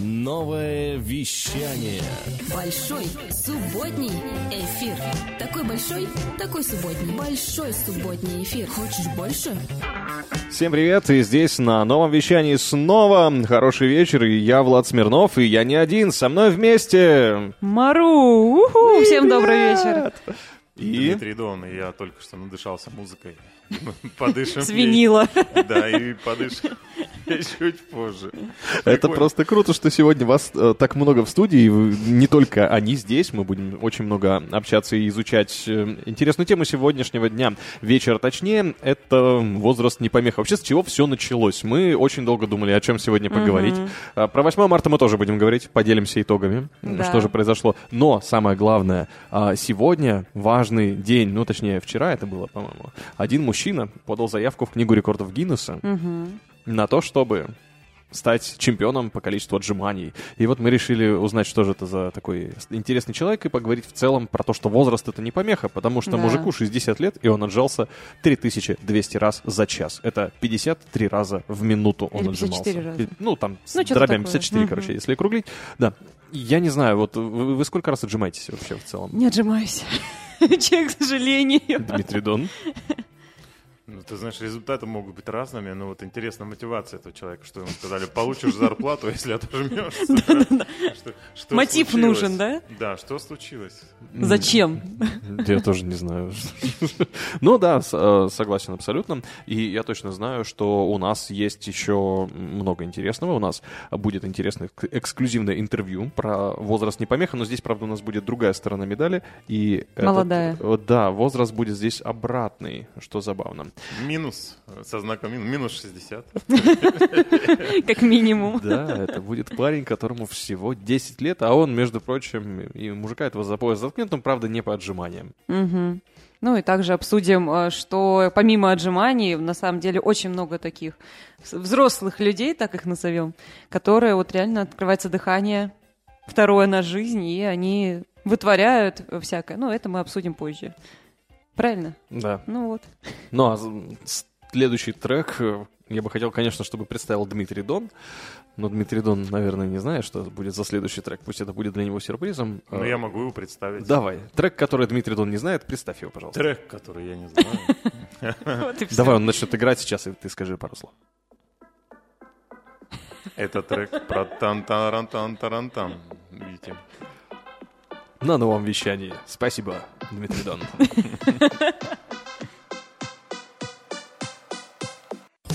Новое вещание. Большой субботний эфир. Такой большой, такой субботний. Большой субботний эфир. Хочешь больше? Всем привет, и здесь на новом вещании снова хороший вечер, и я Влад Смирнов, и я не один, со мной вместе. Мару! Уху! Всем добрый вечер. И Дмитрий Дон, и я только что надышался музыкой. Подышим. С ей. винила. Да, и подышим чуть позже. это Прикольно. просто круто, что сегодня вас э, так много в студии, не только они здесь, мы будем очень много общаться и изучать э, интересную тему сегодняшнего дня. Вечер, точнее, это возраст не помеха. Вообще, с чего все началось? Мы очень долго думали, о чем сегодня поговорить. А, Про 8 марта мы тоже будем говорить, поделимся итогами, Да. что же произошло. Но самое главное, а, сегодня важный день, ну, точнее, вчера это было, по-моему. Один мужчина подал заявку в Книгу рекордов Гиннесса на то, чтобы стать чемпионом по количеству отжиманий. И вот мы решили узнать, что же это за такой интересный человек, и поговорить в целом про то, что возраст это не помеха, потому что Да. мужику 60 лет, и он отжался 3200 раз за час. Это 53 раза в минуту он Или отжимался. 54 раза. Пи- Ну, там, Ну, дробями такое. 54, Мгм. короче, если округлить. Да. Я не знаю, вот вы, вы сколько раз отжимаетесь вообще в целом? Не отжимаюсь. Че, к сожалению. Дмитрий Дон? Ну, ты знаешь, результаты могут быть разными, но вот интересна мотивация этого человека, что ему сказали, получишь зарплату, если отожмешься. Мотив нужен, да? Да, что случилось? Зачем? Я тоже не знаю. Ну да, э, согласен абсолютно. И я точно знаю, что у нас есть еще много интересного. У нас будет интересное эк- эксклюзивное интервью про возраст не помеха, но здесь, правда, у нас будет другая сторона медали. И Молодая. э, да, возраст будет здесь обратный, что забавно. Минус, э, со знаком минус, минус 60. Как минимум. Да, это будет парень, которому всего 10 лет, а он, между прочим, и мужика этого за пояс заткнет, но, правда, не по отжиманиям. Ну и также обсудим, э, что помимо отжиманий, на самом деле очень много таких взрослых людей, так их назовем, которые вот реально открывается дыхание второе на жизнь, и они вытворяют всякое. Ну, это мы обсудим позже. Правильно? Да. Ну вот. Ну, а следующий трек э, я бы хотел, конечно, чтобы представил Дмитрий Дон. Но Дмитрий Дон, наверное, не знает, что будет за следующий трек. Пусть это будет для него сюрпризом. Но Э, я могу его представить. Давай. Трек, который Дмитрий Дон не знает, представь его, пожалуйста. Трек, который я не знаю. Давай, он начнет играть сейчас, и ты скажи пару слов. Это трек про тан таран тан таран тан Видите? На новом вещании. Спасибо, Дмитрий Дон.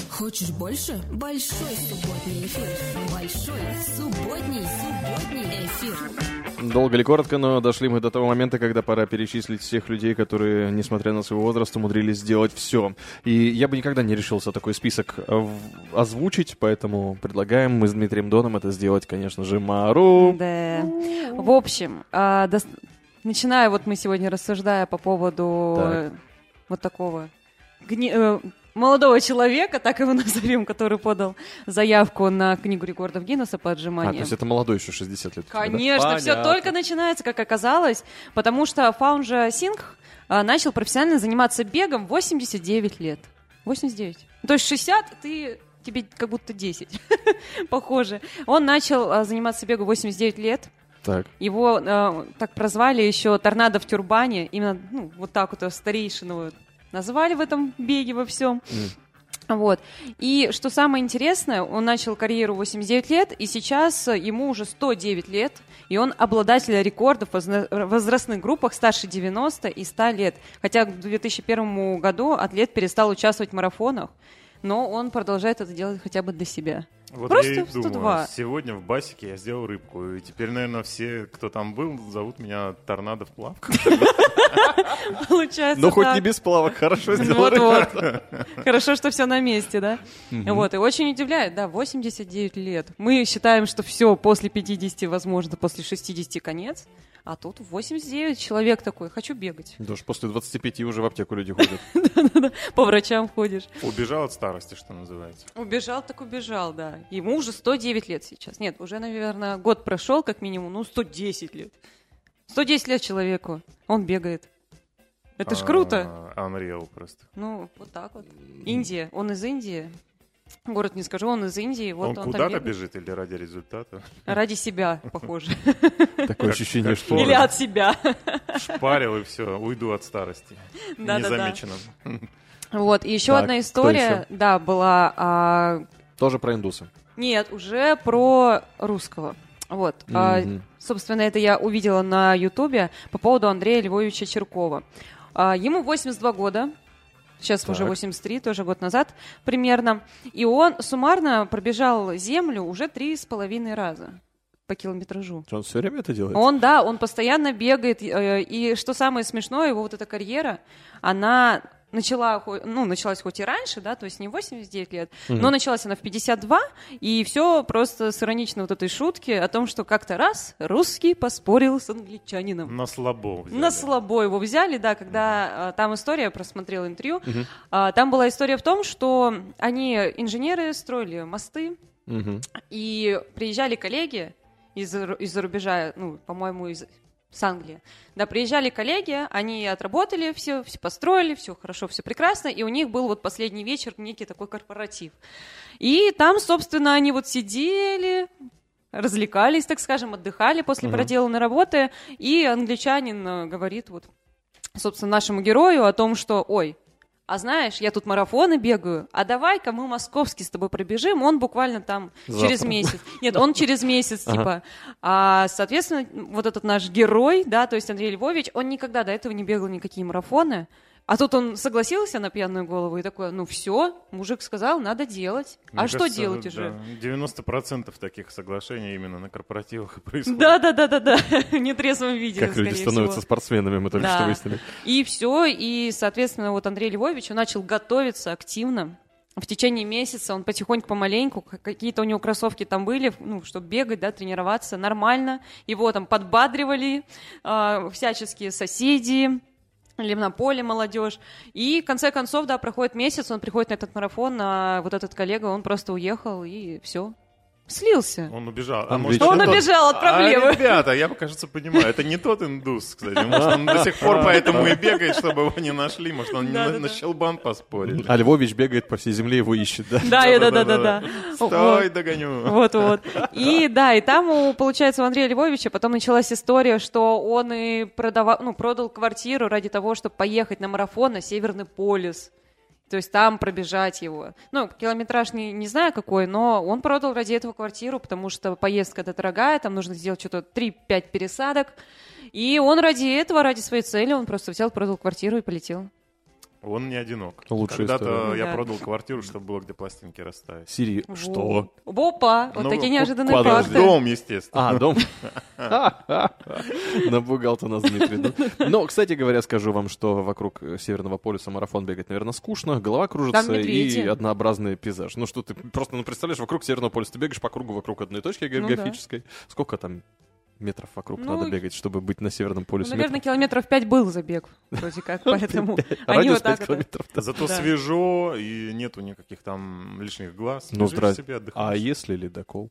Хочешь больше? Большой субботний эфир. Большой субботний, субботний эфир. Долго или коротко, но дошли мы до того момента, когда пора перечислить всех людей, которые, несмотря на свой возраст, умудрились сделать все. И я бы никогда не решился такой список э, озвучить, поэтому предлагаем мы с Дмитрием Доном это сделать, конечно же, Мару. Да. В общем, а, дос- начиная вот мы сегодня рассуждая по поводу Так. вот такого гни- э, молодого человека, так его назовем, который подал заявку на книгу рекордов Гиннесса по А, то есть это молодой еще 60 лет. у тебя, да? Конечно, все только начинается, как оказалось, потому что Фаунжа Сингх а, начал профессионально заниматься бегом в 89 лет. 89. Ну, То есть 60, ты тебе как будто 10. Похоже. Он начал а, заниматься бегом в 89 лет. Так. Его э, так прозвали еще торнадо в тюрбане. Именно ну, вот так вот старейшину назвали в этом беге во всем. Вот. И что самое интересное, он начал карьеру в 89 лет, и сейчас ему уже 109 лет, и он обладатель рекордов в возрастных группах старше 90 и 100 лет. Хотя к 2001 году атлет перестал участвовать в марафонах, но он продолжает это делать хотя бы для себя. Вот Просто я и в думаю, 102. сегодня в басике я сделал рыбку, и теперь, наверное, все, кто там был, зовут меня Торнадо в плавках. Получается Ну, хоть не без плавок, хорошо сделал. Вот-вот. Хорошо, что все на месте, да? Вот, и очень удивляет, да, 89 лет. Мы считаем, что все после 50, возможно, после 60 конец, а тут 89 человек такой, хочу бегать. Даже после 25 уже в аптеку люди ходят. По врачам ходишь. Убежал от старости, что называется. Убежал, так убежал, да. Ему уже 109 лет сейчас. Нет, уже, наверное, год прошел, как минимум, ну, 110 лет. 110 лет человеку. Он бегает. Это ж круто. А, Unreal просто. Ну, вот так вот. Индия. Он из Индии. Город не скажу, он из Индии. Вот он он, куда-то бежит или ради результата? Ради себя, похоже. Такое ощущение, что... Или от себя. Шпарил и все, уйду от старости. Незамеченным. Вот, и еще одна история, да, была, а, Тоже про индуса. нет, уже про русского. Вот, а, собственно, это я увидела на Ютубе по поводу Андрея Львовича Черкова. А, ему 82 года, сейчас уже Так. 83, тоже год назад примерно, и он суммарно пробежал землю уже три с половиной раза по километражу. Он все время это делает? Он, да, он постоянно бегает. э, И что самое смешное, его вот эта карьера, она начала, ну, началась хоть и раньше, да, то есть не 89 лет, но началась она в 52, и все просто с ироничной вот этой шутки о том, что как-то раз русский поспорил с англичанином. На слабо взяли. На слабо его взяли, да, когда а, там история, просмотрела интервью, а, там была история в том, что они, инженеры, строили мосты, Мгм. и приезжали коллеги из, из-за рубежа, ну, по-моему, из с Англии. Да, приезжали коллеги, они отработали все, все построили, все хорошо, все прекрасно, и у них был вот последний вечер, некий такой корпоратив. И там, собственно, они вот сидели, развлекались, так скажем, отдыхали после проделанной работы, и англичанин э, говорит вот, собственно, нашему герою о том, что, ой, а знаешь, я тут марафоны бегаю, а давай-ка мы московский с тобой пробежим, он буквально там Завтра. через месяц. Нет, он через месяц, типа. А, соответственно, вот этот наш герой, да, то есть Андрей Львович, он никогда до этого не бегал никакие марафоны. А тут он согласился на пьяную голову и такой, ну все, мужик сказал, надо делать. Мне а что кажется, делать да, уже? 90% таких соглашений именно на корпоративах происходит. Да, да, да, да, да, в нетрезвом виде. Как люди становятся всего. спортсменами, мы только Да. что выяснили. И все, и, соответственно, вот Андрей Львович, он начал готовиться активно. В течение месяца он потихоньку, помаленьку, какие-то у него кроссовки там были, ну, чтобы бегать, да, тренироваться нормально. Его там подбадривали а, всяческие соседи, или на поле молодежь. И в конце концов, да, проходит месяц, он приходит на этот марафон, а вот этот коллега, он просто уехал, и все. Слился. Он убежал. Он может, Он убежал от проблемы. А, ребята, я, кажется, понимаю, это не тот индус, кстати. Может, он до сих пор поэтому и бегает, чтобы его не нашли. Может, он на- на щелбан поспорил. А Львович бегает по всей земле, его ищет, да? Да, да, да, да, да. Стой, догоню. Вот, вот. И да, и там, у, получается, у Андрея Львовича потом началась история, что он и продавал, ну, продал квартиру ради того, чтобы поехать на марафон на Северный полюс. То есть там пробежать его. Ну, километраж не, не знаю какой, но он продал ради этого квартиру, потому что поездка это дорогая, там нужно сделать что-то 3-5 пересадок. И он ради этого, ради своей цели, он просто взял, продал квартиру и полетел. Он не одинок. Лучшая Когда-то история. я Да. продал квартиру, чтобы было где пластинки расставить. Сири, что? Во. Опа! Вот Ну, такие неожиданные подожди. факты. Дом, естественно. А, дом. Напугал ты нас, Дмитрий. Но, кстати говоря, скажу вам, что вокруг Северного полюса марафон бегать, наверное, скучно, голова кружится и однообразный пейзаж. Ну что ты просто, ну представляешь, вокруг Северного полюса ты бегаешь по кругу вокруг одной точки Ну географической. Сколько там метров вокруг Ну, надо бегать, чтобы быть на Северном Ну, полюсе? наверное, Метров- километров 5 был забег, вроде как, поэтому они вот так 5 вот. километров. да. Зато свежо и нету никаких там лишних глаз. Ну, себе, А если ледокол?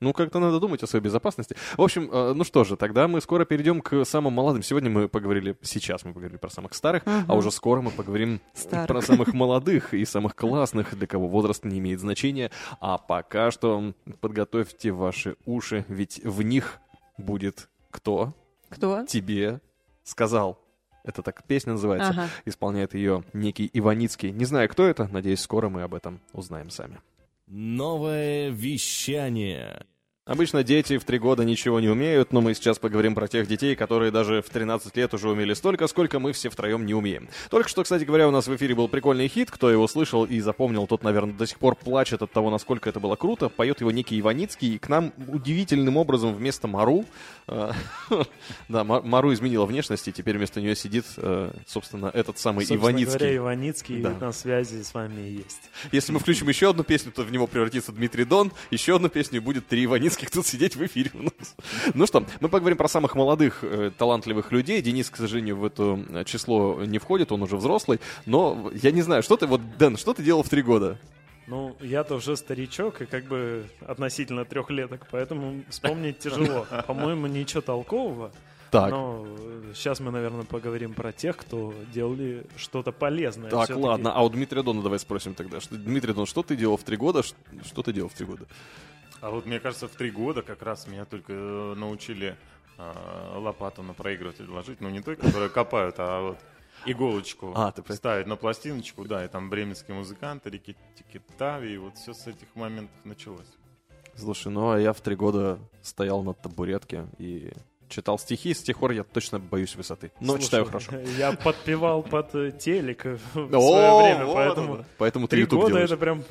Ну, как-то надо думать о своей безопасности. В общем, э, ну что же, тогда мы скоро перейдем к самым молодым. Сегодня мы поговорили, сейчас мы поговорили про самых старых, а уже скоро мы поговорим Старых. про самых молодых и самых классных, для кого возраст не имеет значения. А пока что подготовьте ваши уши, ведь в них будет кто Кто? тебе сказал. Это так песня называется. Ага. Исполняет ее некий Иваницкий. Не знаю, кто это, надеюсь, скоро мы об этом узнаем сами. Новое вещание. Обычно дети в три года ничего не умеют, но мы сейчас поговорим про тех детей, которые даже в 13 лет уже умели столько, сколько мы все втроем не умеем. Только что, кстати говоря, у нас в эфире был прикольный хит. Кто его слышал и запомнил, тот, наверное, до сих пор плачет от того, насколько это было круто. Поет его некий Иваницкий, и к нам удивительным образом вместо Мару... э, Да, Ма- Мару изменила внешность, и теперь вместо нее сидит, э, собственно, этот самый Собственно говоря, Иваницкий. Иваницкий на связи с вами есть. Если мы включим еще одну песню, то в него превратится Дмитрий Дон, еще одну песню, будет три Иваницких тут сидеть в эфире у нас. Ну что, мы поговорим про самых молодых, э, талантливых людей. Денис, к сожалению, в это э, число не входит, он уже взрослый. Но я не знаю, что ты, вот, Дэн, что ты делал в три года? Ну, я-то уже старичок и как бы относительно трехлеток, поэтому вспомнить тяжело. По-моему, ничего толкового. Так, Но сейчас мы, наверное, поговорим про тех, кто делали что-то полезное. так, ладно. А у Дмитрия Дона давай спросим тогда. Что, Дмитрий Дон, что ты делал в три года? Что ты делал в три года? А вот мне кажется, в три года как раз меня только э, научили а, лопату на проигрыватель ложить. Ну, не той, которую копают, а вот иголочку А, ты ставить на пластиночку, да, и там бременские музыканты, Рики Тави, и вот все с этих моментов началось. Слушай, ну а я в три года стоял на табуретке и читал стихи. С тех пор я точно боюсь высоты. Но Слушай, читаю хорошо. Я подпевал под э, телек в О, свое время, поэтому. Поэтому ты три года это прям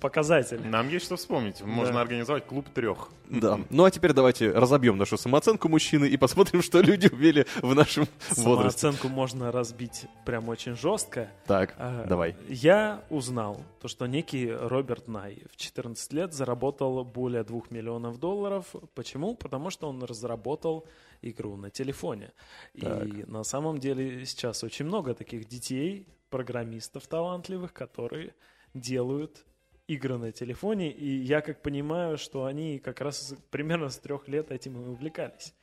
показатель. Нам есть что вспомнить. Можно Да. организовать клуб трех. Да. Ну а теперь давайте разобьем нашу самооценку мужчины и посмотрим, что люди умели в нашем возрасте. Самооценку можно разбить прям очень жестко. Так, А, давай. Я узнал, то, что некий Роберт Най в 14 лет заработал более 2 миллионов долларов. Почему? Потому что он разработал игру на телефоне. И Так. на самом деле сейчас очень много таких детей, программистов талантливых, которые делают игры на телефоне. И я как понимаю, что они как раз примерно с трех лет этим и увлекались.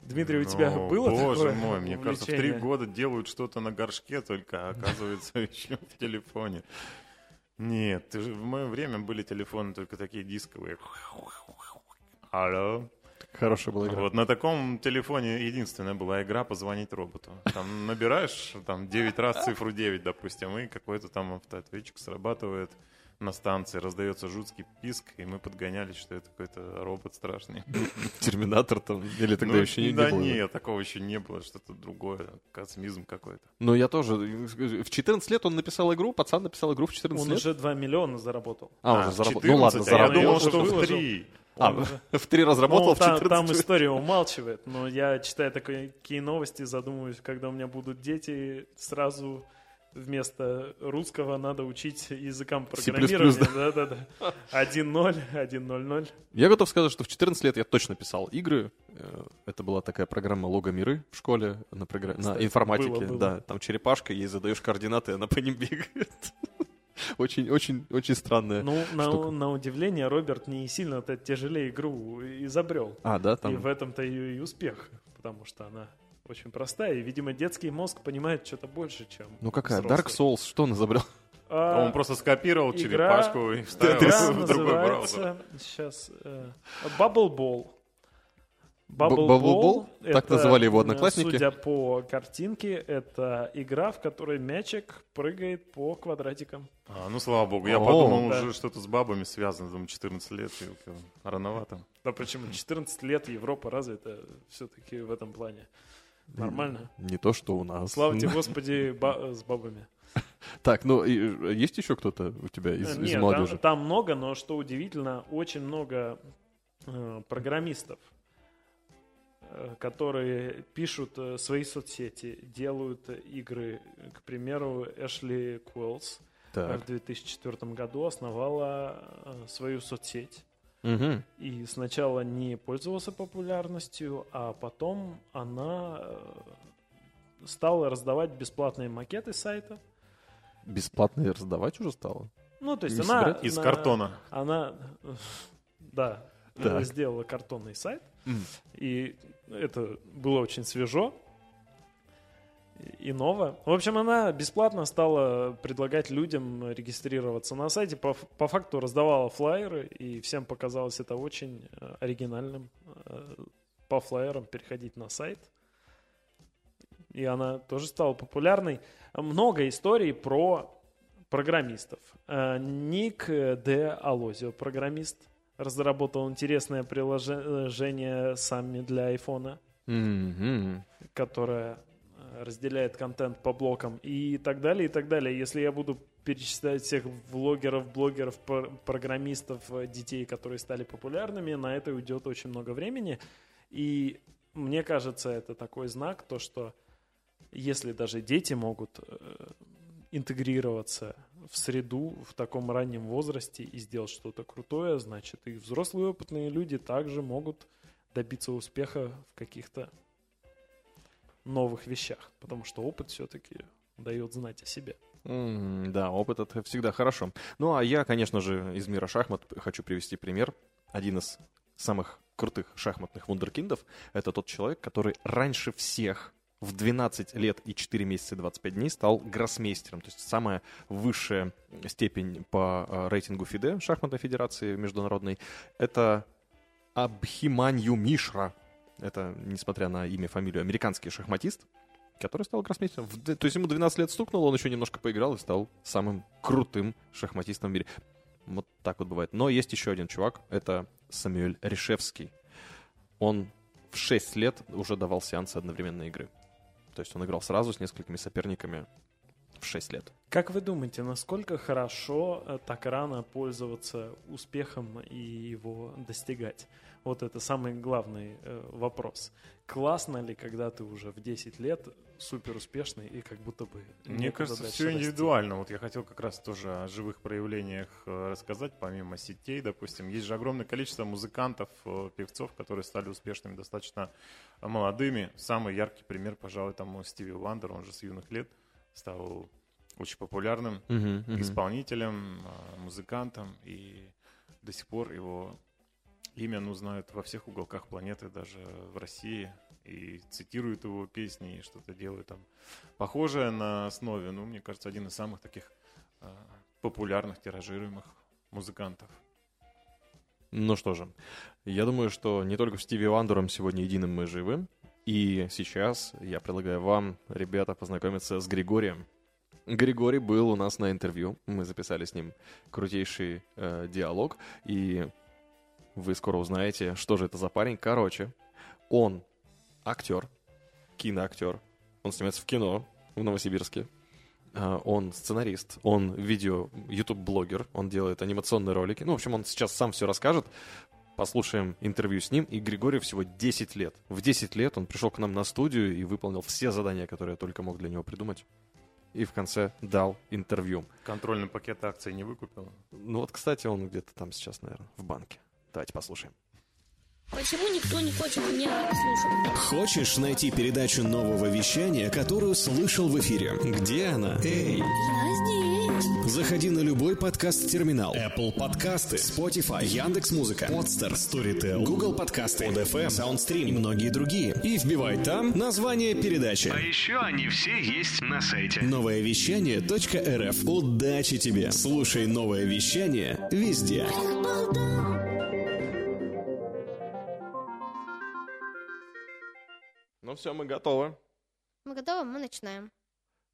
Дмитрий, у тебя Ну, было Боже такое мой, мне кажется, в три увлечение? года делают что-то на горшке, только а оказывается еще в телефоне. Нет, ты же- в мое время были телефоны только такие дисковые. Алло. Хорошая была игра. Вот на таком телефоне единственная была игра позвонить роботу. Там набираешь там 9 раз цифру 9, допустим, и какой-то там автоответчик срабатывает на станции, раздается жуткий писк, и мы подгонялись, что это какой-то робот страшный. Терминатор там, или тогда Ну, еще не, не да было. нет, такого еще не было, что-то другое, космизм какой-то. Ну, я тоже. В 14 лет он написал игру, пацан написал игру в 14 Он лет. уже 2 миллиона заработал. А, уже заработал. Ну ладно, 14, а я заработал. думал, Он что в выложил. 3. А, Он уже- в 3 разработал, Ну, в там, 14 там история умалчивает, но я читаю такие, такие новости, задумываюсь, когда у меня будут дети, сразу вместо русского надо учить языкам программирования. Да-да-да. 1.0, 1.0.0. Я готов сказать, что в 14 лет я точно писал игры. Э, Это была такая программа Лого Миры в школе на, програ- на Кстати, информатике. было, было. Да, там черепашка, ей задаешь координаты, она по ним бегает. Очень, очень, очень странная. Ну, на, штука. на удивление, Роберт не сильно -то тяжелее игру изобрел. А, да, И там. в этом-то ее и успех, потому что она очень простая. И, видимо, детский мозг понимает что-то больше, чем Ну какая? взрослый. Dark Souls, что он изобрел? А, Он просто скопировал игра- черепашку и вставил Игра в другой браузер. называется сейчас э, Bubble Ball. Bubble Ball? Так это, называли его э, одноклассники? Судя по картинке, это игра, в которой мячик прыгает по квадратикам. А, ну, слава богу, я О, подумал, да. уже что-то с бабами связано, думаю, 14 лет, и, рановато. Да почему? 14 лет Европа развита все-таки в этом плане. Нормально. Не то, что у нас. Слава тебе, Господи, ба- с бабами. Так, ну и, э, есть еще кто-то у тебя из, из Нет, там, молодежи? там много, но что удивительно, очень много э, программистов, э, которые пишут э, свои соцсети, делают игры. К примеру, Эшли Куэллс э, в 2004 году основала э, свою соцсеть. Мгм. И сначала не пользовался популярностью, а потом она э, стала раздавать бесплатные макеты сайта. Бесплатно и раздавать уже стало? Ну, то есть Не она... собирать? Из на- картона. Она, да, Так. сделала картонный сайт, Мгм. и это было очень свежо и ново. В общем, она бесплатно стала предлагать людям регистрироваться на сайте. По, по факту раздавала флайеры, и всем показалось это очень э, оригинальным. э, По флайерам переходить на сайт. И она тоже стала популярной. Много историй про программистов. Э, Ник Де Алозио, программист, разработал интересное приложение сами для айфона, Мгм. которое разделяет контент по блокам и так далее, и так далее. Если я буду перечислять всех влогеров, блогеров, пр- программистов, э, детей, которые стали популярными, на это уйдет очень много времени. И мне кажется, это такой знак, то что если даже дети могут э, интегрироваться в среду в таком раннем возрасте и сделать что-то крутое, значит и взрослые опытные люди также могут добиться успеха в каких-то новых вещах, потому что опыт все-таки дает знать о себе. М, Да, опыт это всегда хорошо. Ну, а я, конечно же, из мира шахмат хочу привести пример. Один из самых крутых шахматных вундеркиндов. Это тот человек, который раньше всех в 12 лет и 4 месяца и 25 дней стал гроссмейстером. То есть самая высшая степень по э, рейтингу ФИДЕ, шахматной федерации международной, это Абхиманью Мишра. Это, несмотря на имя, фамилию, американский шахматист, который стал гроссмейстером. То есть ему 12 лет стукнуло, он еще немножко поиграл и стал самым крутым шахматистом в мире. Вот так вот бывает. Но есть еще один чувак, это Самуэль Решевский. Он в 6 лет уже давал сеансы одновременной игры. То есть он играл сразу с несколькими соперниками в 6 лет. Как вы думаете, насколько хорошо э, так рано пользоваться успехом и его достигать? Вот это самый главный э, вопрос. Классно ли, когда ты уже в 10 лет супер успешный и как будто бы Мне кажется, все расти? индивидуально. Вот я хотел как раз тоже о живых проявлениях э, рассказать, помимо сетей, допустим. Есть же огромное количество музыкантов, э, певцов, которые стали успешными достаточно молодыми. Самый яркий пример, пожалуй, там Стиви Вандер, он же с юных лет стал очень популярным исполнителем, а, музыкантом, и до сих пор его имя, ну, знают во всех уголках планеты, даже в России, и цитируют его песни, и что-то делают там похожее на основе, ну, мне кажется, один из самых таких а, популярных, тиражируемых музыкантов. Ну что же, я думаю, что не только с Стиви Вандером сегодня единым мы живы. И сейчас я предлагаю вам, ребята, познакомиться с Григорием. Григорий был у нас на интервью. Мы записали с ним крутейший э, диалог. И вы скоро узнаете, что же это за парень. Короче, он актер, киноактер. Он снимается в кино в Новосибирске. А, Он сценарист, он видео, YouTube-блогер, он делает анимационные ролики. Ну, в общем, он сейчас сам все расскажет. Послушаем интервью с ним. И Григорию всего 10 лет. В 10 лет он пришел к нам на студию и выполнил все задания, которые я только мог для него придумать. И в конце дал интервью. Контрольный пакет акций не выкупил. Ну вот, кстати, он где-то там сейчас, наверное, в банке. Давайте послушаем. Почему никто не хочет меня слушать? Хочешь найти передачу нового вещания, которую слышал в эфире? Где она? Эй! Я здесь. Заходи на любой подкаст-терминал. Apple подкасты, Spotify, Яндекс.Музыка, Podster, Storytel, Google подкасты, ODFM, Soundstream и многие другие. И вбивай там название передачи. А еще они все есть на сайте. Новое вещание.рф. Удачи тебе! Слушай новое вещание везде. Ну все, мы готовы. Мы готовы, мы начинаем.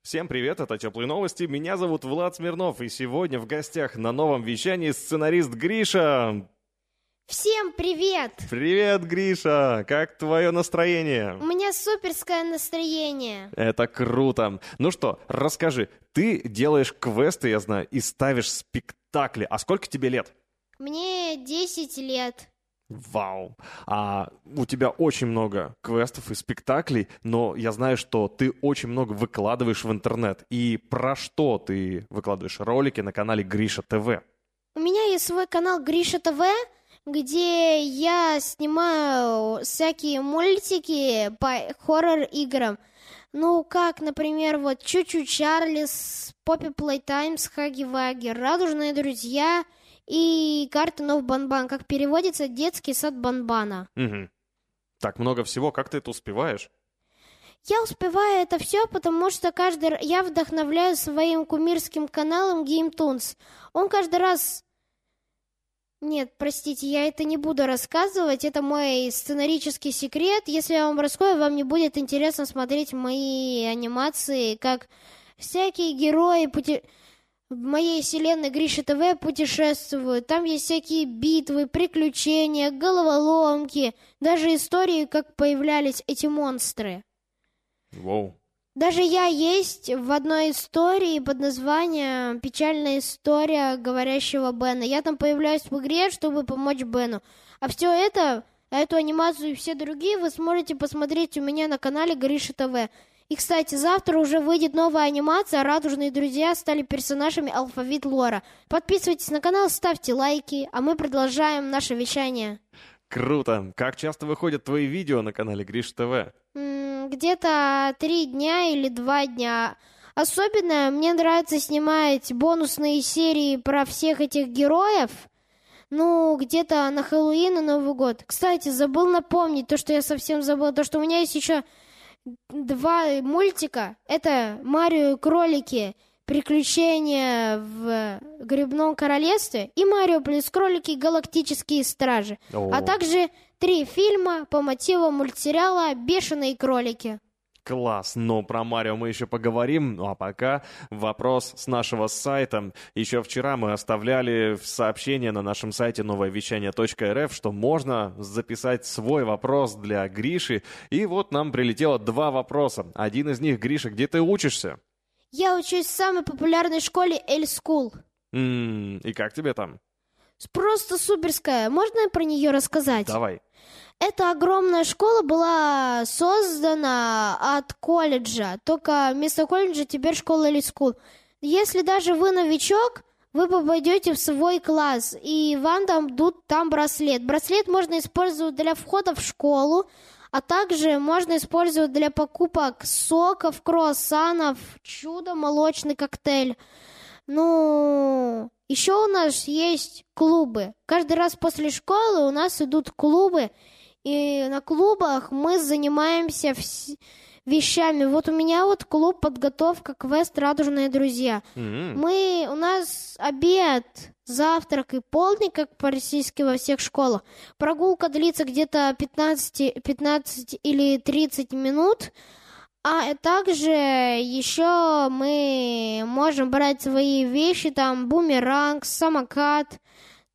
Всем привет, это Теплые Новости. Меня зовут Влад Смирнов, и сегодня в гостях на новом вещании сценарист Гриша. Всем привет! Привет, Гриша! Как твое настроение? У меня суперское настроение. Это круто. Ну что, расскажи, ты делаешь квесты, я знаю, и ставишь спектакли. А сколько тебе лет? Мне 10 лет. Вау. А у тебя очень много квестов и спектаклей, но я знаю, что ты очень много выкладываешь в интернет. И про что ты выкладываешь ролики на канале Гриша ТВ? У меня есть свой канал Гриша ТВ, где я снимаю всякие мультики по хоррор-играм. Ну, как, например, вот Choo-Choo Charles, Poppy Playtime, Huggy Wuggy, Радужные друзья и карта Нов Банбан. Как переводится детский сад Банбана. Мгм. Так много всего, как ты это успеваешь? Я успеваю это все, потому что каждый я вдохновляю своим кумирским каналом GameTunes. Он каждый раз... Нет, простите, я это не буду рассказывать, это мой сценарический секрет. Если я вам раскрою, вам не будет интересно смотреть мои анимации, как всякие герои пути... в моей вселенной Гриша ТВ путешествуют. Там есть всякие битвы, приключения, головоломки, даже истории, как появлялись эти монстры. Воу. Даже я есть в одной истории под названием «Печальная история говорящего Бена». Я там появляюсь в игре, чтобы помочь Бену. А все это, а эту анимацию и все другие вы сможете посмотреть у меня на канале Гриша ТВ. И, кстати, завтра уже выйдет новая анимация «Радужные друзья» стали персонажами алфавит лора. Подписывайтесь на канал, ставьте лайки, а мы продолжаем наше вещание. Круто. Как часто выходят твои видео на канале Гриш ТВ? Где-то три дня или два дня. Особенно мне нравится снимать бонусные серии про всех этих героев. Ну, где-то на Хэллоуин и Новый год. Кстати, забыл напомнить то, что я совсем забыл, то, что у меня есть еще два мультика. Это Марио и кролики. Приключения в Грибном королевстве и Марио плюс кролики Галактические стражи. О. А также три фильма по мотивам мультсериала Бешеные кролики. Класс, но про Марио мы еще поговорим. Ну а пока вопрос с нашего сайта. Еще вчера мы оставляли сообщение на нашем сайте новое что можно записать свой вопрос для Гриши. И вот нам прилетело два вопроса. Один из них, Гриша, где ты учишься? Я учусь в самой популярной школе L School. И как тебе там? Просто суперская. Можно про нее рассказать? Давай. Эта огромная школа была создана от колледжа, только вместо колледжа теперь школа или school. Если даже вы новичок, вы попадете в свой класс, и вам там дадут там браслет. Браслет можно использовать для входа в школу, а также можно использовать для покупок соков, круассанов, чудо, молочный коктейль. Ну, еще у нас есть клубы. Каждый раз после школы у нас идут клубы, и на клубах мы занимаемся вс- вещами. Вот у меня вот клуб подготовка квест «Радужные друзья». М, Мы, у нас обед, завтрак и полдник, как по-российски во всех школах. Прогулка длится где-то 15, 15 или 30 минут. А также еще мы можем брать свои вещи, там бумеранг, самокат.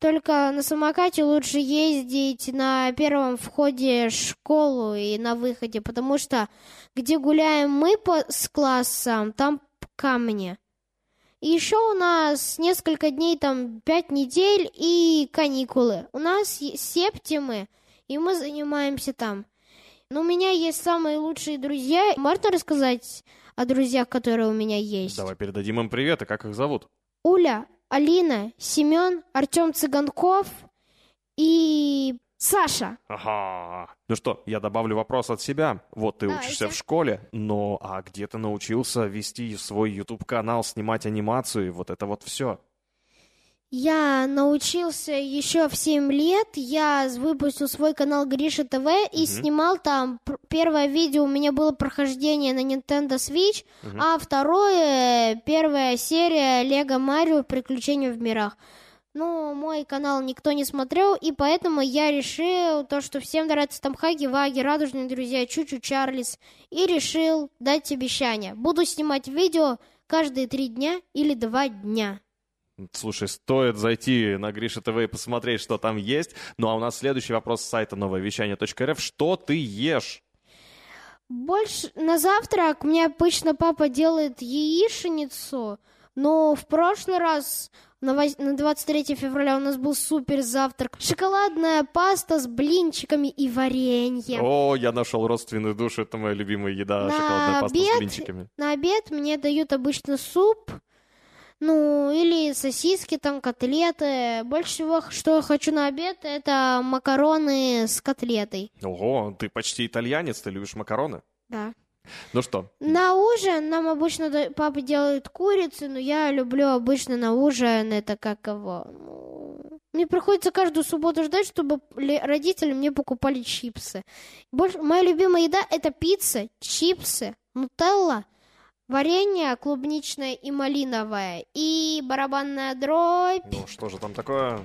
Только на самокате лучше ездить на первом входе в школу и на выходе, потому что где гуляем мы по, с классом, там камни. И еще у нас несколько дней, там пять недель и каникулы. У нас септимы, и мы занимаемся там. Но у меня есть самые лучшие друзья. Можно рассказать о друзьях, которые у меня есть? Давай передадим им привет, и как их зовут? Уля, Алина, Семен, Артем Цыганков и Саша. Ага. Ну что, я добавлю вопрос от себя. Вот ты Давайте. учишься в школе, но а где ты научился вести свой YouTube-канал, снимать анимацию вот это вот все? Я научился еще в 7 лет. Я выпустил свой канал Гриша ТВ и снимал там. Первое видео у меня было прохождение на Nintendo Switch, а второе первая серия Лего Марио Приключения в мирах. Ну, мой канал никто не смотрел, и поэтому я решил то, что всем нравится там Хаги, Ваги, Радужные друзья, Чучу, Чарльз, и решил дать обещание. Буду снимать видео каждые три дня или два дня. Слушай, стоит зайти на Гриша ТВ и посмотреть, что там есть. Ну а у нас следующий вопрос с сайта нововещание.рф. Что ты ешь? Больше на завтрак мне обычно папа делает яичницу, но в прошлый раз на вось- на 23 февраля у нас был супер завтрак. Шоколадная паста с блинчиками и вареньем. О, я нашел родственную душу, это моя любимая еда, На шоколадная паста с обед- блинчиками. На обед мне дают обычно суп, ну, или сосиски, там, котлеты. Больше всего, что я хочу на обед, это макароны с котлетой. Ого, ты почти итальянец, ты любишь макароны? Да. Ну что, На ужин нам обычно папа делает курицу, но я люблю обычно на ужин это как его. ну, Мне приходится каждую субботу ждать, чтобы ли- родители мне покупали чипсы. Больше, моя любимая еда это пицца, чипсы, нутелла, варенье клубничное и малиновое, и барабанная дробь, ну что же там такое?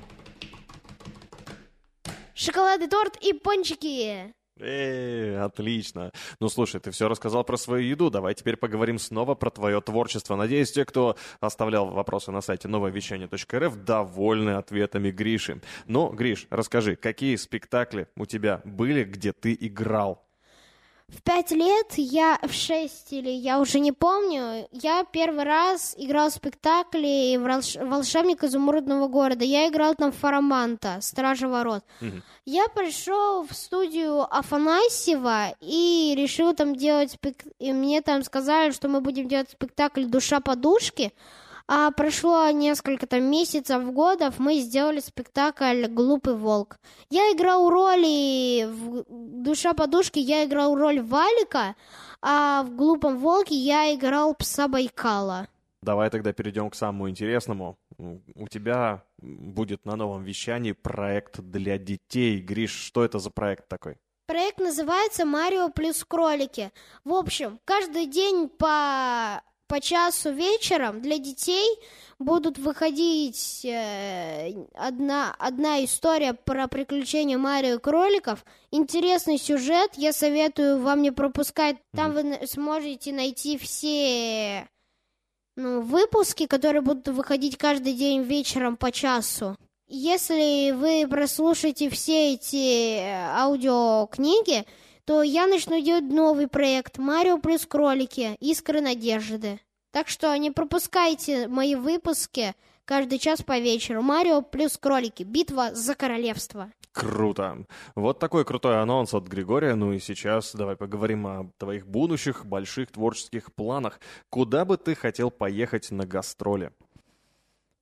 шоколадный торт и пончики. Эй, отлично. Ну, слушай, ты все рассказал про свою еду. Давай теперь поговорим снова про твое творчество. Надеюсь, те, кто оставлял вопросы на сайте нововещание.рф, довольны ответами Гриши. Ну, Гриш, расскажи, какие спектакли у тебя были, где ты играл? В пять лет, я в шесть или я уже не помню, я первый раз играл в спектакле «Волш- «Волшебник изумрудного города». Я играл там Фараманта, Стража ворот. Я пришел в студию Афанасьева и решил там делать спек- И мне там сказали, что мы будем делать спектакль «Душа подушки». А прошло несколько там месяцев, годов, мы сделали спектакль «Глупый волк». Я играл роли в «Душа подушки», я играл роль Валика, а в «Глупом волке» я играл пса Байкала. давай тогда перейдем к самому интересному. У тебя будет на новом вещании проект для детей. Гриш, что это за проект такой? Проект называется «Марио плюс кролики». В общем, каждый день по, по часу вечером для детей будут выходить э, одна, одна история про приключения Марио и кроликов. Интересный сюжет, я советую вам не пропускать. Там вы сможете найти все ну, выпуски, которые будут выходить каждый день вечером по часу. Если вы прослушаете все эти э, аудиокниги, то я начну делать новый проект «Марио плюс кролики. Искры надежды». Так что не пропускайте мои выпуски каждый час по вечеру. «Марио плюс кролики. Битва за королевство». Круто. Вот такой крутой анонс от Григория. Ну и сейчас давай поговорим о твоих будущих больших творческих планах. Куда бы ты хотел поехать на гастроли?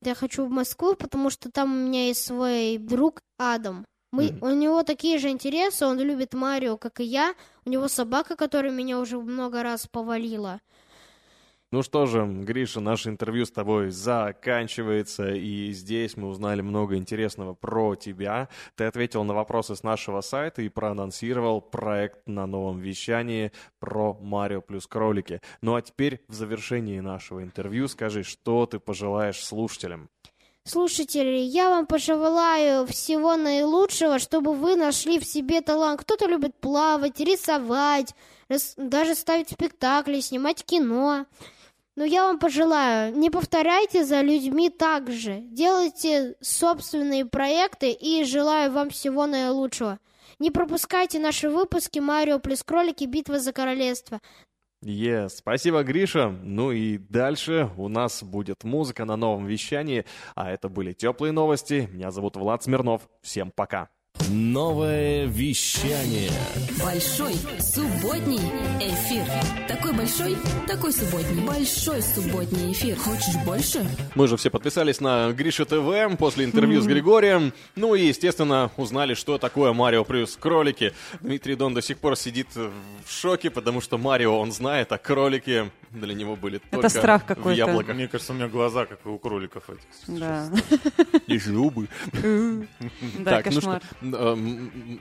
Я хочу в Москву, потому что там у меня есть свой друг Адам. Мы, Мгм. У него такие же интересы, он любит Марио, как и я. У него собака, которая меня уже много раз повалила. Ну что же, Гриша, наше интервью с тобой заканчивается, и здесь мы узнали много интересного про тебя. Ты ответил на вопросы с нашего сайта и проанонсировал проект на новом вещании про Марио плюс кролики. Ну а теперь в завершении нашего интервью скажи, что ты пожелаешь слушателям. Слушатели, я вам пожелаю всего наилучшего, чтобы вы нашли в себе талант. Кто-то любит плавать, рисовать, даже ставить спектакли, снимать кино. Но я вам пожелаю, не повторяйте за людьми так же. Делайте собственные проекты и желаю вам всего наилучшего. Не пропускайте наши выпуски «Марио плюс кролики. Битва за королевство». Е, спасибо, Гриша. Ну и дальше у нас будет музыка на новом вещании, а это были теплые новости. Меня зовут Влад Смирнов. Всем пока. Новое вещание. Большой субботний эфир. Такой большой, такой субботний. Большой субботний эфир. Хочешь больше? Мы же все подписались на Гриша ТВ после интервью с Григорием. Ну и, естественно, узнали, что такое Марио плюс кролики. Дмитрий Дон до сих пор сидит в шоке, потому что Марио он знает, а кролики для него были только страх в какой-то. яблоках. Мне кажется, у меня глаза, как у кроликов этих. Да. И зубы. Так, ну что,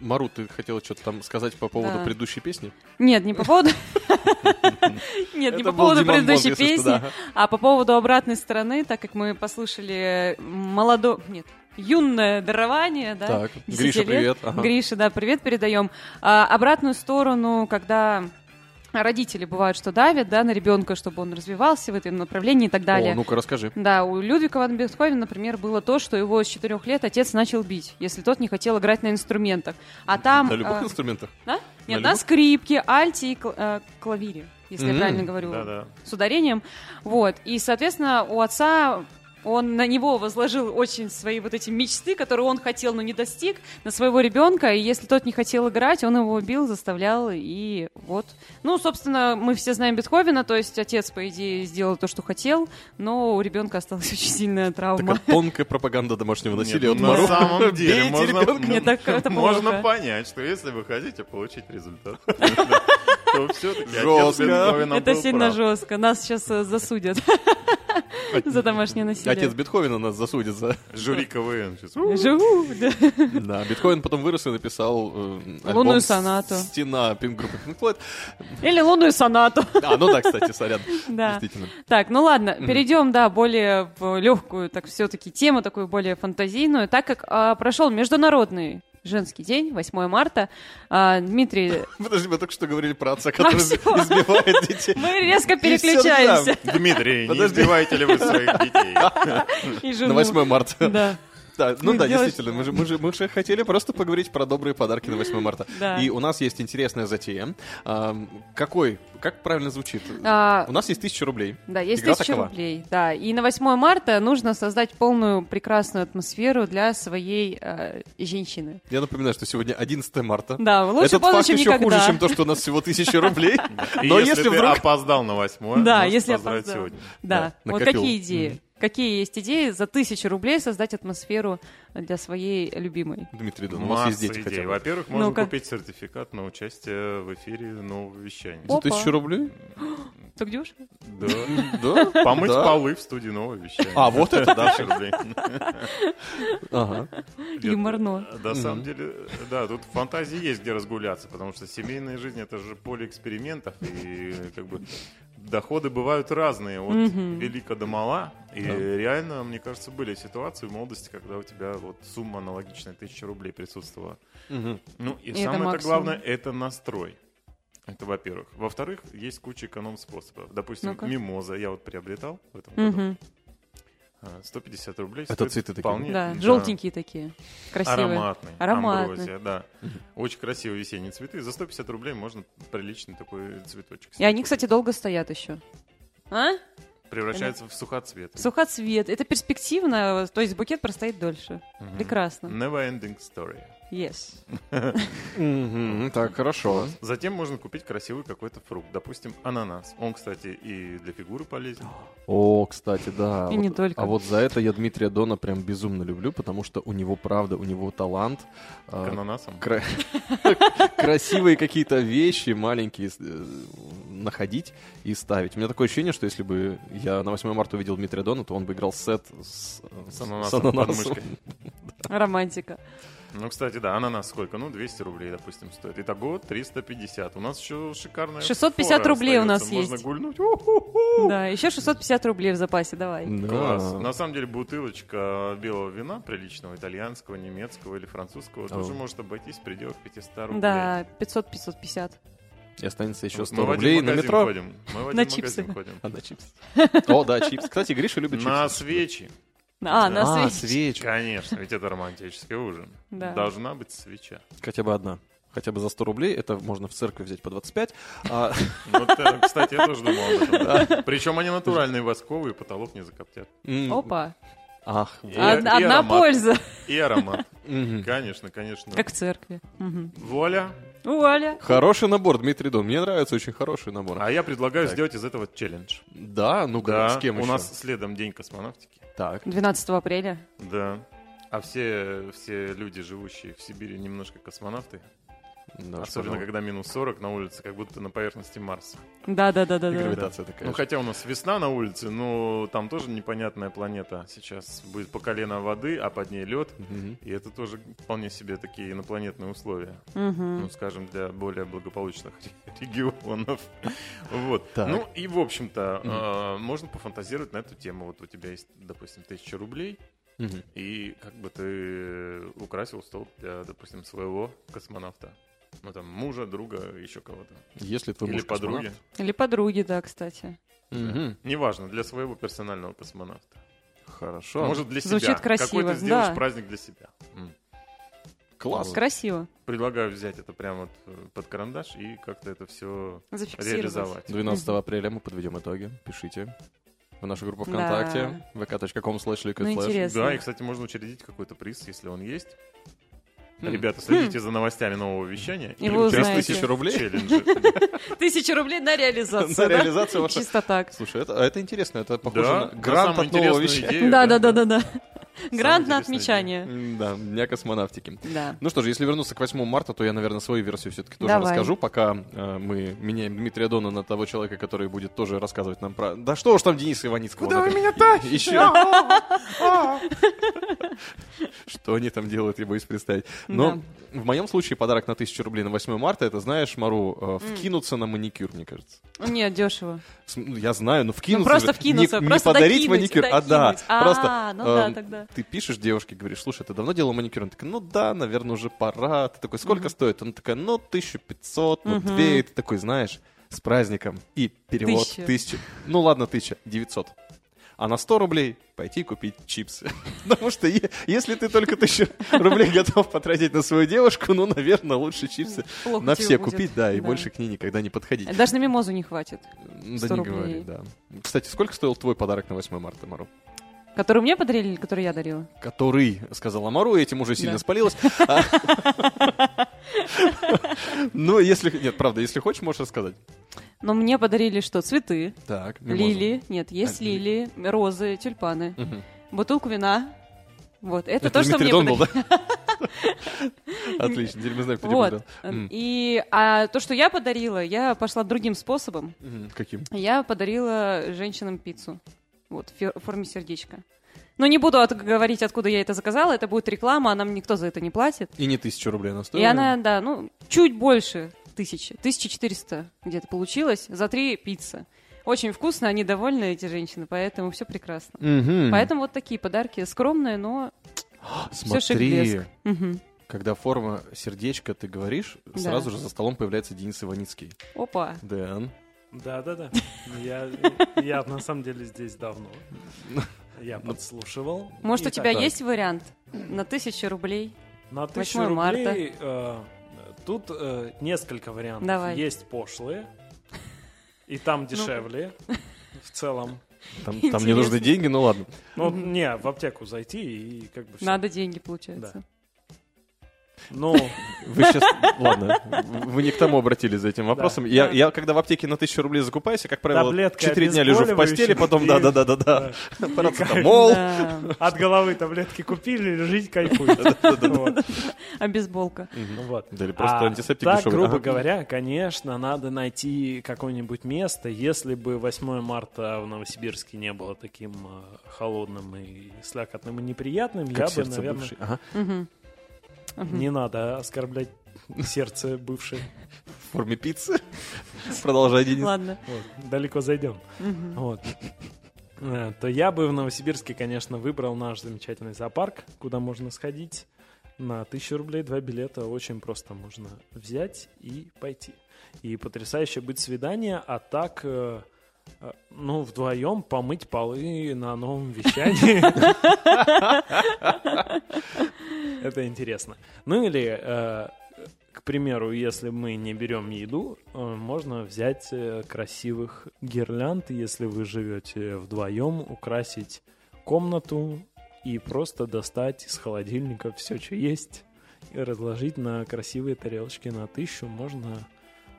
Мару, ты хотела что-то там сказать по поводу предыдущей песни? Нет, не по поводу... Нет, не Это по поводу предыдущей песни, а по поводу обратной стороны, так как мы послушали молодо... Нет, юное дарование, да? Так, 10 Гриша, лет. привет. Ага. Гриша, да, привет передаем. А, обратную сторону, когда родители бывают, что давят, да, на ребенка, чтобы он развивался в этом направлении и так далее. О, ну-ка расскажи. Да, у Людвига ван Бетховена, например, было то, что его с четырех лет отец начал бить, если тот не хотел играть на инструментах. А там... На любых э, инструментах? да? Нет, На на, скрипке, альте и кл- э, клавире, если М, я правильно говорю, Да-да. с ударением. Вот. И, соответственно, у отца он на него возложил очень свои вот эти мечты, которые он хотел, но не достиг, на своего ребенка. И если тот не хотел играть, он его бил, заставлял. И вот. Ну, собственно, мы все знаем Бетховена, то есть отец, по идее, сделал то, что хотел, но у ребенка осталась очень сильная травма. Такая тонкая пропаганда домашнего насилия Нет, от ну, Мару. на самом деле можно, ребенка. Нет, так это можно понять, что если вы хотите получить результат, то все-таки Жестко. Это сильно жестко. Нас сейчас э, засудят за домашнее насилие. Отец Бетховена нас засудит за... Жюри КВН сейчас. Живу, да. Да, Бетховен потом вырос и написал э, Лунную сонату. «Стена» Пинк группы Pink Floyd. Или лунную сонату. А, ну да, кстати, сорян. Да. Действительно. Так, ну ладно, перейдем, да, более в легкую, так все-таки тему такую более фантазийную, так как а, прошел международный женский день, 8 марта. А, Дмитрий, Подожди, мы только что говорили про отца, который избивает детей. мы резко переключаемся. Дмитрий, не избиваете ли вы своих детей? На жену. 8 марта. Да. Да, ну да, действительно, мы же, мы, же, мы же хотели просто поговорить про добрые подарки на 8 марта. Да. И у нас есть интересная затея. Ам, какой, как правильно звучит? А, У нас есть тысяча рублей. Да, есть Игра тысяча такова. рублей. Да, и на 8 марта нужно создать полную прекрасную атмосферу для своей э, женщины. Я напоминаю, что сегодня 11 марта. Да, лучше Этот факт чем еще никогда. хуже, чем то, что у нас всего тысяча рублей. Но если ты вдруг... опоздал на восьмое, Да, можешь если опоздал. Да, вот такие идеи. Какие есть идеи за тысячу рублей создать атмосферу для своей любимой? Дмитрий Дон, у вас есть дети идей. хотя бы. Во-первых, можно Ну-ка. купить сертификат на участие в эфире нового вещания. За Опа. тысячу рублей? Так дешево? Да. Да? Помыть Да. полы в студии нового вещания. А, вот это да. Рублей. Ага. Юморно. На самом деле, да, тут фантазии есть где разгуляться, потому что семейная жизнь это же поле экспериментов, и как бы доходы бывают разные, от велика до мала. И Да. реально, мне кажется, были ситуации в молодости, когда у тебя вот сумма аналогичная тысяча рублей присутствовала. Мгм. Ну и, И это самое максимум. главное, это настрой. Это во-первых. Во-вторых, есть куча эконом-способов. Допустим, Ну-ка. мимоза я вот приобретал в этом году. Мгм. А, 150 рублей. Это цветы такие, вполне, Да, желтенькие такие, красивые. Ароматный. Ароматный. амброзия, да. Очень красивые весенние цветы. За 150 рублей можно приличный такой цветочек. И они, кстати, долго стоят еще. А? Превращается в сухоцвет. Сухоцвет. Это перспективно, то есть букет простоит дольше. Мгм. Прекрасно. Never ending story. Yes. Так, хорошо. Затем можно купить красивый какой-то фрукт. Допустим, ананас. Он, кстати, и для фигуры полезен. О, кстати, да. И не только. А вот за это я Дмитрия Дона прям безумно люблю, потому что у него, правда, у него талант. К а, ананасам. кра- красивые какие-то вещи маленькие э, находить и ставить. У меня такое ощущение, что если бы я на 8 марта увидел Дмитрия Дона, то он бы играл сет с, С ананасом. Романтика. Ну, кстати, да, ананас сколько? Ну, 200 рублей, допустим, стоит. Итого 350. У нас еще шикарная 650 фора рублей у нас остается. Можно есть. гульнуть. У-ху-ху. Да, еще 650 рублей в запасе, давай. Да. Класс. На самом деле бутылочка белого вина приличного, итальянского, немецкого или французского, тоже О. может обойтись в пределах 500 рублей. Да, 500-550. И останется еще Вот 100 мы в один рублей на магазин метро. Ходим. Мы в один На магазин чипсы. ходим. А, на чипсы. О, да, чипсы. Кстати, Гриша любит чипсы. На свечи. А, А, на свечи. свечи. Конечно, ведь это романтический ужин. Да. Должна быть свеча. Хотя бы одна. Хотя бы за 100 рублей. Это можно в церкви взять по 25. А, Вот, э, кстати, я тоже думал об этом. да. Причем они натуральные, восковые, потолок не закоптят. Опа. Ах, И- вот. Од- и Одна аромат. польза, И аромат. Конечно, конечно. как в церкви. Вуаля. Вуаля. Хороший набор, Дмитрий Дон. Мне нравится очень хороший набор. А я предлагаю Так. сделать из этого челлендж. Да, ну-ка, Да, с кем у еще? нас следом День космонавтики. Так. 12 апреля. Да. А все, все люди, живущие в Сибири, немножко космонавты. Да, Особенно, пожалуй. когда минус 40 на улице, как будто на поверхности Марса. Да, да, да, да, И да. гравитация такая. Ну, хотя у нас весна на улице, но там тоже непонятная планета. Сейчас будет по колено воды, а под ней лед. Мгм. И это тоже вполне себе такие инопланетные условия. Мгм. Ну, скажем, для более благополучных регионов. Вот. Так. Ну, и, в общем-то, э, можно пофантазировать на эту тему. Вот у тебя есть, допустим, тысяча рублей, Мгм. и как бы ты украсил стол для, допустим, своего космонавта. Ну, там, мужа, друга, еще кого-то. Если твой Или муж подруги. космонавт. Или подруги, да, кстати. Мгм. Неважно, для своего персонального космонавта. Хорошо. Может, для Звучит себя. красиво, Какой ты сделаешь да. праздник для себя. М. Класс. Красиво. Предлагаю взять это прямо вот э, под карандаш и как-то это все Зафиксировать. реализовать. 12 апреля мы подведем итоги. Пишите. В нашу группу Да. ВКонтакте. vk.com slash Ну. Да, и, кстати, можно учредить какой-то приз, если он есть. Ребята, следите за новостями нового вещания. И вы узнаете. в Тысячу рублей? Тысяча рублей на реализацию. На реализацию Чисто так. Слушай, это, а это интересно. Это похоже на грант от нового вещания. идею, Да, да, да, да, да. Грант на отмечание. Да, Дня космонавтики. Да. Ну что ж, если вернуться к 8 марта, то я, наверное, свою версию все-таки тоже Давай. расскажу, пока э, мы меняем Дмитрия Дона на того человека, который будет тоже рассказывать нам про... Да что уж там Дениса Иваницкого. Куда вы меня тащите? Еще. Что они там делают, я боюсь представить. Но в моем случае подарок на 1000 рублей на 8 марта, это, знаешь, Мару, э, вкинуться на маникюр, мне кажется. Нет, дешево. Ну, Я знаю, ну вкинуться. просто вкинуться, не, просто не подарить докинуть, маникюр, а да. А, просто ну да, эм, тогда. ты пишешь девушке, говоришь, слушай, ты давно делала маникюр? Она такая, ну да, наверное, уже пора. Ты такой, сколько стоит? Она такая, ну 1500, ну 2. И ты такой, знаешь, с праздником. И перевод Тысяча. 1000. Ну ладно, 1000, 900. А на 100 рублей пойти купить чипсы. Потому что если ты только 1000 рублей готов потратить на свою девушку, ну, наверное, лучше чипсы Плохо на все будет. купить, да, и Да. больше к ней никогда не подходить. Даже на мимозу не хватит. Да 100 не рублей. говори, да. Кстати, сколько стоил твой подарок на 8 марта, Мару? Который мне подарили или который я дарила? Который, сказала Мару, этим уже сильно Да. спалилась. А- Ну, если... Нет, правда, если хочешь, можешь рассказать. Но мне подарили что? Цветы, Так, лилии. Нет, есть А, ли- лилии, розы, тюльпаны. Бутылку вина. Вот, это, то, что мне подарили. да? Отлично, теперь мы знаем, кто Вот. М. И а то, что я подарила, я пошла другим способом. Каким? Я подарила женщинам пиццу. Вот, в форме сердечка. Но не буду от- говорить, откуда я это заказала. Это будет реклама, а нам никто за это не платит. И не тысячу рублей она И стоила? она, да, ну, чуть больше тысячи. 1400 где-то получилось за три пиццы. Очень вкусно, они довольны, эти женщины, поэтому все прекрасно. Мгм. Поэтому вот такие подарки скромные, но все шик Смотри. Мгм. когда форма сердечка ты говоришь, Да. сразу же за столом появляется Денис Иваницкий. Опа. Дэн. Да-да-да. Я, я на самом деле здесь давно. Я подслушивал. Может, у тебя так. есть вариант на тысячу рублей? На тысячу 8 марта. рублей э, тут э, несколько вариантов. Давай. Есть пошлые, и там дешевле в целом. Там, там не нужны деньги, ну ладно. Ну, не, в аптеку зайти и как бы всё. Надо деньги, получается. Ну, Вы сейчас... Ладно, вы не к тому обратились за этим вопросом. Я, Да. я когда в аптеке на тысячу рублей закупаюсь, я, как правило, Таблетка 4 дня лежу в постели, потом да-да-да-да-да. Парацетамол. Да. от головы таблетки купили, жить кайфуете. Вот. Обезболка. Ну вот. Да или просто А антисептик так, грубо говоря, конечно, надо найти какое-нибудь место. Если бы 8 марта в Новосибирске не было таким э, холодным и слякотным и неприятным, я бы, наверное, Мгм. не надо оскорблять сердце бывшей. В форме пиццы. Продолжай, Денис. Ладно. Вот, далеко зайдем. Мгм. Вот. Э, То я бы в Новосибирске, конечно, выбрал наш замечательный зоопарк, куда можно сходить. На тысячу рублей два билета очень просто можно взять и пойти. И потрясающе быть свидание, а так, э, э, ну, вдвоем помыть полы на новом вещании. Это интересно. Ну или, э, к примеру, если мы не берем еду, э, можно взять э, красивых гирлянд, если вы живете вдвоем, украсить комнату и просто достать из холодильника все, что есть, и разложить на красивые тарелочки на тысячу. Можно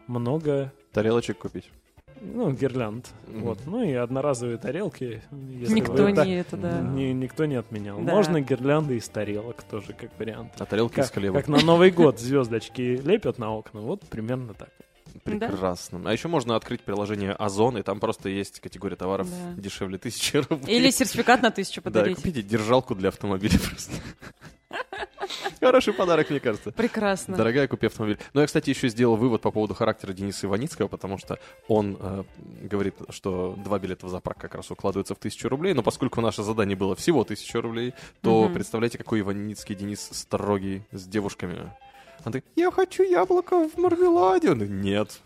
много, Тарелочек купить. Ну, гирлянд. Мгм. Вот. Ну и одноразовые тарелки. если Никто вы так- не это, да. ни- никто не отменял. Да. Можно гирлянды из тарелок тоже как вариант. А тарелки из Как, хлеба. как на Новый год звездочки лепят на окна. Вот примерно так. Прекрасно. А еще можно открыть приложение Озон, и там просто есть категория товаров Да. дешевле тысячи рублей. Или сертификат на тысячу Да, подарить. купите держалку для автомобиля просто. Хороший подарок, мне кажется. Прекрасно. Дорогая, купи автомобиль. Но я, кстати, еще сделал вывод по поводу характера Дениса Иваницкого, потому что он э, говорит, что два билета в зоопарк как раз укладываются в тысячу рублей, но поскольку наше задание было всего тысячу рублей, то Мгм. представляете, какой Иваницкий Денис строгий с девушками. Он такой, я хочу яблоко в мармеладе. Он говорит, нет.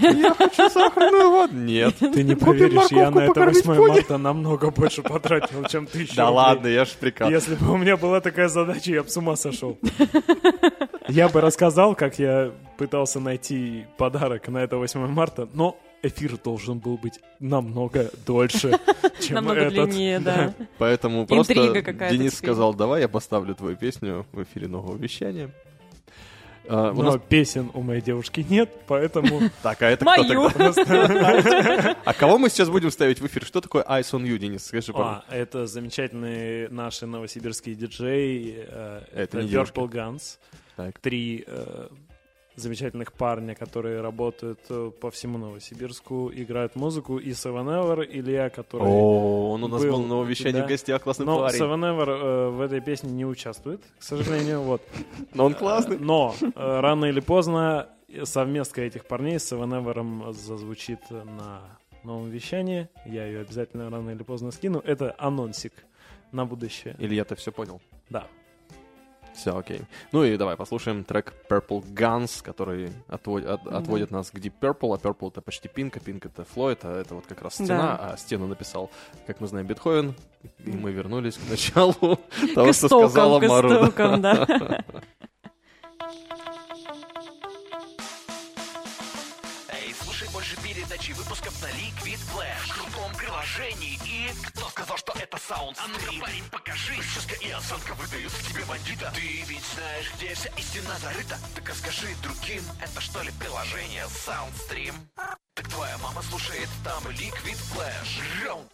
Я хочу сахарную воду. Нет. Ты не поверишь, я на это покормить 8 пони. марта намного больше потратил, чем тысячу Да рублей. ладно, я ж прикал. Если бы у меня была такая задача, я бы с ума сошел. Я бы рассказал, как я пытался найти подарок на это 8 марта, но эфир должен был быть намного дольше, чем Намного этот. длиннее, да. Поэтому просто Интрига какая-то Денис сказал, давай я поставлю твою песню в эфире нового вещания. У Но нас песен у моей девушки нет, поэтому Так, а это кто тогда? А кого мы сейчас будем ставить в эфир? Что такое Eyes on You, Денис? Скажи. А, это замечательные наши новосибирские диджеи. э, Это. Purple Guns. Три э, замечательных парня, которые работают э, по всему Новосибирску, играют музыку. И Seven Ever, Илья, который... О, он у нас был был на вещании да. в гостях, классный Но парень. Seven Ever э, в этой песне не участвует, к сожалению. Вот. Но он классный. Но э, рано или поздно совместка этих парней с Seven Ever зазвучит на новом вещании. Я ее обязательно рано или поздно скину. Это анонсик на будущее. Илья, ты все понял? Да. Все, окей. Ну и давай послушаем трек Purple Guns, который отводит, от- отводит нас к Deep Purple, а Purple это почти Pink, а Pink это Floyd, а это вот как раз стена, а стену написал, как мы знаем, Бетховен, и мы вернулись к началу того, что сказала Мару. на Liquid Flash в крутом приложении. И кто сказал, что это саунд? А ну-ка, парень, покажи. Прическа и осанка выдают тебе бандита. Ты ведь знаешь, где вся истина зарыта. Так расскажи другим, это что ли приложение Soundstream? Так твоя мама слушает там Liquid Flash. Раунд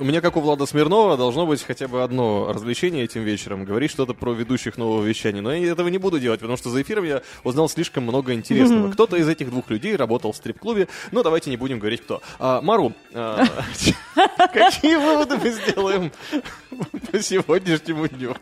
У меня, как у Влада Смирнова, должно быть хотя бы одно развлечение этим вечером. Говорить что-то про ведущих нового вещания. Но я этого не буду делать, потому что за эфиром я узнал слишком много интересного. Кто-то из этих двух людей работал в стрип-клубе, но давайте не будем говорить кто. А, Мару, а, какие выводы мы сделаем по сегодняшнему дню?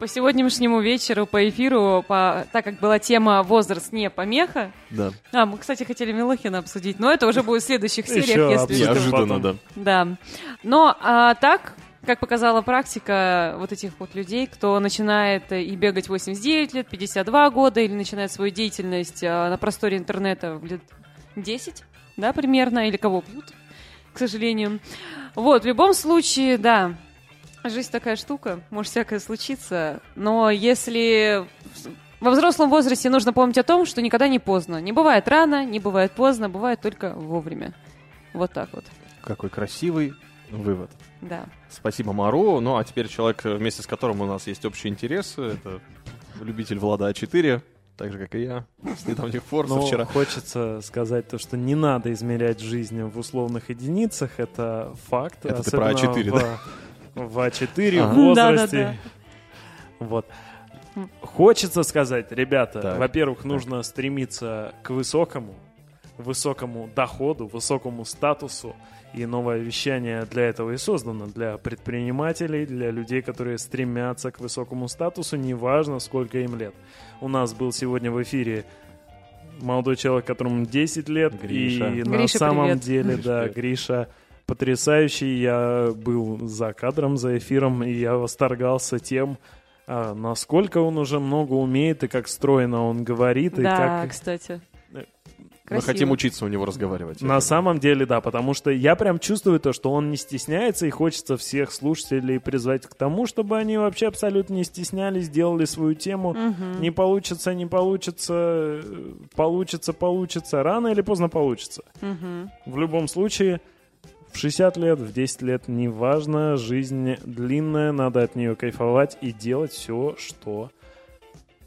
По сегодняшнему вечеру, по эфиру, по... так как была тема «Возраст не помеха», Да, а, мы, кстати, хотели Милохина обсудить, но это уже будет в следующих Еще сериях, если... обсудим. неожиданно, да. Да. Но а, так, как показала практика вот этих вот людей, кто начинает э, и бегать в 89 лет, 52 года, или начинает свою деятельность а, на просторе интернета в лет 10, да, примерно, или кого бьют, к сожалению. Вот, в любом случае, да, жизнь такая штука, может всякое случиться, но если во взрослом возрасте нужно помнить о том, что никогда не поздно. Не бывает рано, не бывает поздно, бывает только вовремя. Вот так вот, Какой красивый вывод. да. Спасибо, Мару. Ну, а теперь человек, вместе с которым у нас есть общие интересы, это любитель Влада А4, так же, как и я, с недавних пор, со Но вчера. хочется сказать то, что не надо измерять жизнь в условных единицах. Это факт. Это ты про особенно А4, в, да? В А4, Ага. в возрасте. Да-да-да. Вот. Хочется сказать, ребята, Так, во-первых, нужно стремиться к высокому, высокому доходу, высокому статусу. И новое вещание для этого и создано. Для предпринимателей, для людей, которые стремятся к высокому статусу, неважно, сколько им лет. У нас был сегодня в эфире молодой человек, которому 10 лет. Гриша. И на Гриша, самом привет. деле, Гриша, да, привет. Гриша потрясающий. Я был за кадром, за эфиром, и я восторгался тем, а, насколько он уже много умеет, и как стройно он говорит, и Да, как... кстати. Э, Мы Красиво. хотим учиться у него разговаривать. На самом деле, да, потому что я прям чувствую то, что он не стесняется, и хочется всех слушателей призвать к тому, чтобы они вообще абсолютно не стеснялись, делали свою тему. Мгм. Не получится, не получится, получится, получится, рано или поздно получится. Мгм. В любом случае, в 60 лет, в 10 лет, неважно, жизнь длинная, надо от нее кайфовать и делать все, что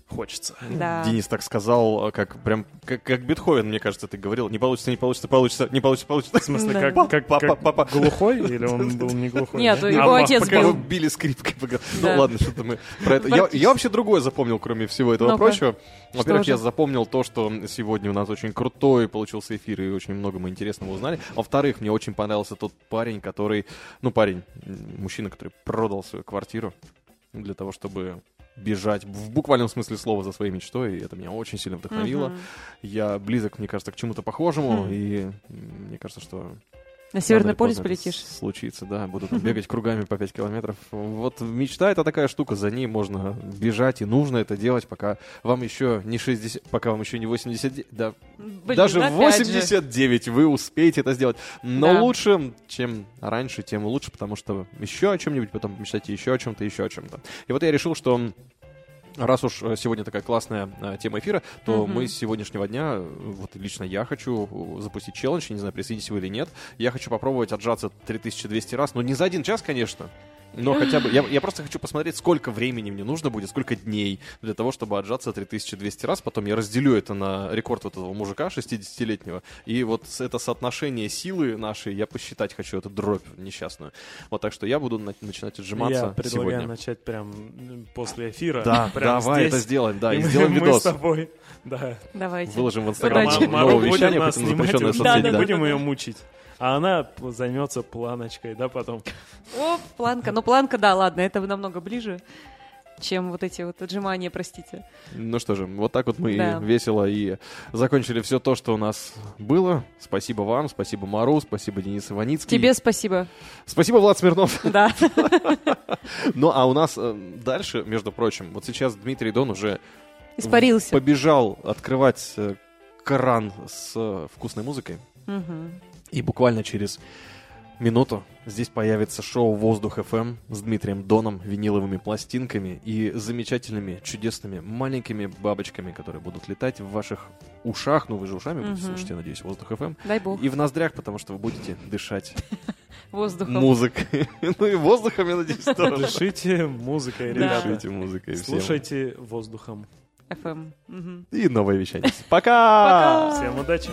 хочется. Да. Денис так сказал, а, как прям как, как Бетховен, мне кажется, ты говорил. Не получится, не получится, получится, не получится, получится. В смысле, Да. как, как, Папа, папа. глухой? Или он был не глухой? Нет, да? его А, отец был. его били скрипкой. Ну ладно, что-то мы про это. Я, вообще другое запомнил, кроме всего этого прочего. Во-первых, я запомнил то, что сегодня у нас очень крутой получился эфир, и очень много мы интересного узнали. Во-вторых, мне очень понравился тот парень, который... Ну, парень, мужчина, который продал свою квартиру для того, чтобы бежать в буквальном смысле слова за своей мечтой, и это меня очень сильно вдохновило. Мгм. Я близок, мне кажется, к чему-то похожему, Хм. и мне кажется, что На Северный полюс полетишь. Случится, да. Буду там бегать кругами по 5 километров. Вот мечта это такая штука, за ней можно бежать, и нужно это делать, пока вам еще не 60, пока вам еще не 80, да, Блин, даже в опять же. 89 вы успеете это сделать. Но Да. лучше, чем раньше, тем лучше, потому что еще о чем-нибудь потом мечтайте, еще о чем-то, еще о чем-то. И вот я решил, что Раз уж э, сегодня такая классная э, тема эфира, то Мгм. мы с сегодняшнего дня, э, вот лично я хочу запустить челлендж, не знаю, присоединитесь вы или нет. Я хочу попробовать отжаться 3200 раз, но не за один час, конечно. Но хотя бы, я, я просто хочу посмотреть, сколько времени мне нужно будет, сколько дней для того, чтобы отжаться 3200 раз. Потом я разделю это на рекорд вот этого мужика 60-летнего. И вот это соотношение силы нашей я посчитать хочу, эту дробь несчастную. Вот так что я буду на- начинать отжиматься Я предлагаю сегодня. начать прям после эфира. Да, прям давай здесь. это сделаем, да, и, И мы- сделаем мы видос. с тобой, да. Давайте. Выложим в Инстаграм Удачи. новое Мару будет вещание, нас это снимать, запрещенная и мы Да, да, да. будем ее мучить. А она займется планочкой, да, потом. О, планка. Ну, планка, да, ладно, это намного ближе, чем вот эти вот отжимания, простите. Ну что же, вот так вот мы Да. весело и закончили все то, что у нас было. Спасибо вам, спасибо Мару, спасибо Денис Иваницкий. Тебе спасибо. Спасибо, Влад Смирнов. Да. Ну, а у нас э, дальше, между прочим, вот сейчас Дмитрий Дон уже Испарился. побежал открывать э, кран с э, вкусной музыкой. Мгм. И буквально через минуту здесь появится шоу «Воздух FM с Дмитрием Доном, виниловыми пластинками и замечательными, чудесными маленькими бабочками, которые будут летать в ваших ушах. Ну, вы же ушами будете Мгм. слушать, я надеюсь, «Воздух FM. Дай бог. И в ноздрях, потому что вы будете дышать Воздухом. музыкой. Ну и воздухом, я надеюсь, тоже. Дышите музыкой, ребята. Дышите музыкой всем. Слушайте воздухом. FM. Мгм. И новое вещание. Пока! Всем удачи!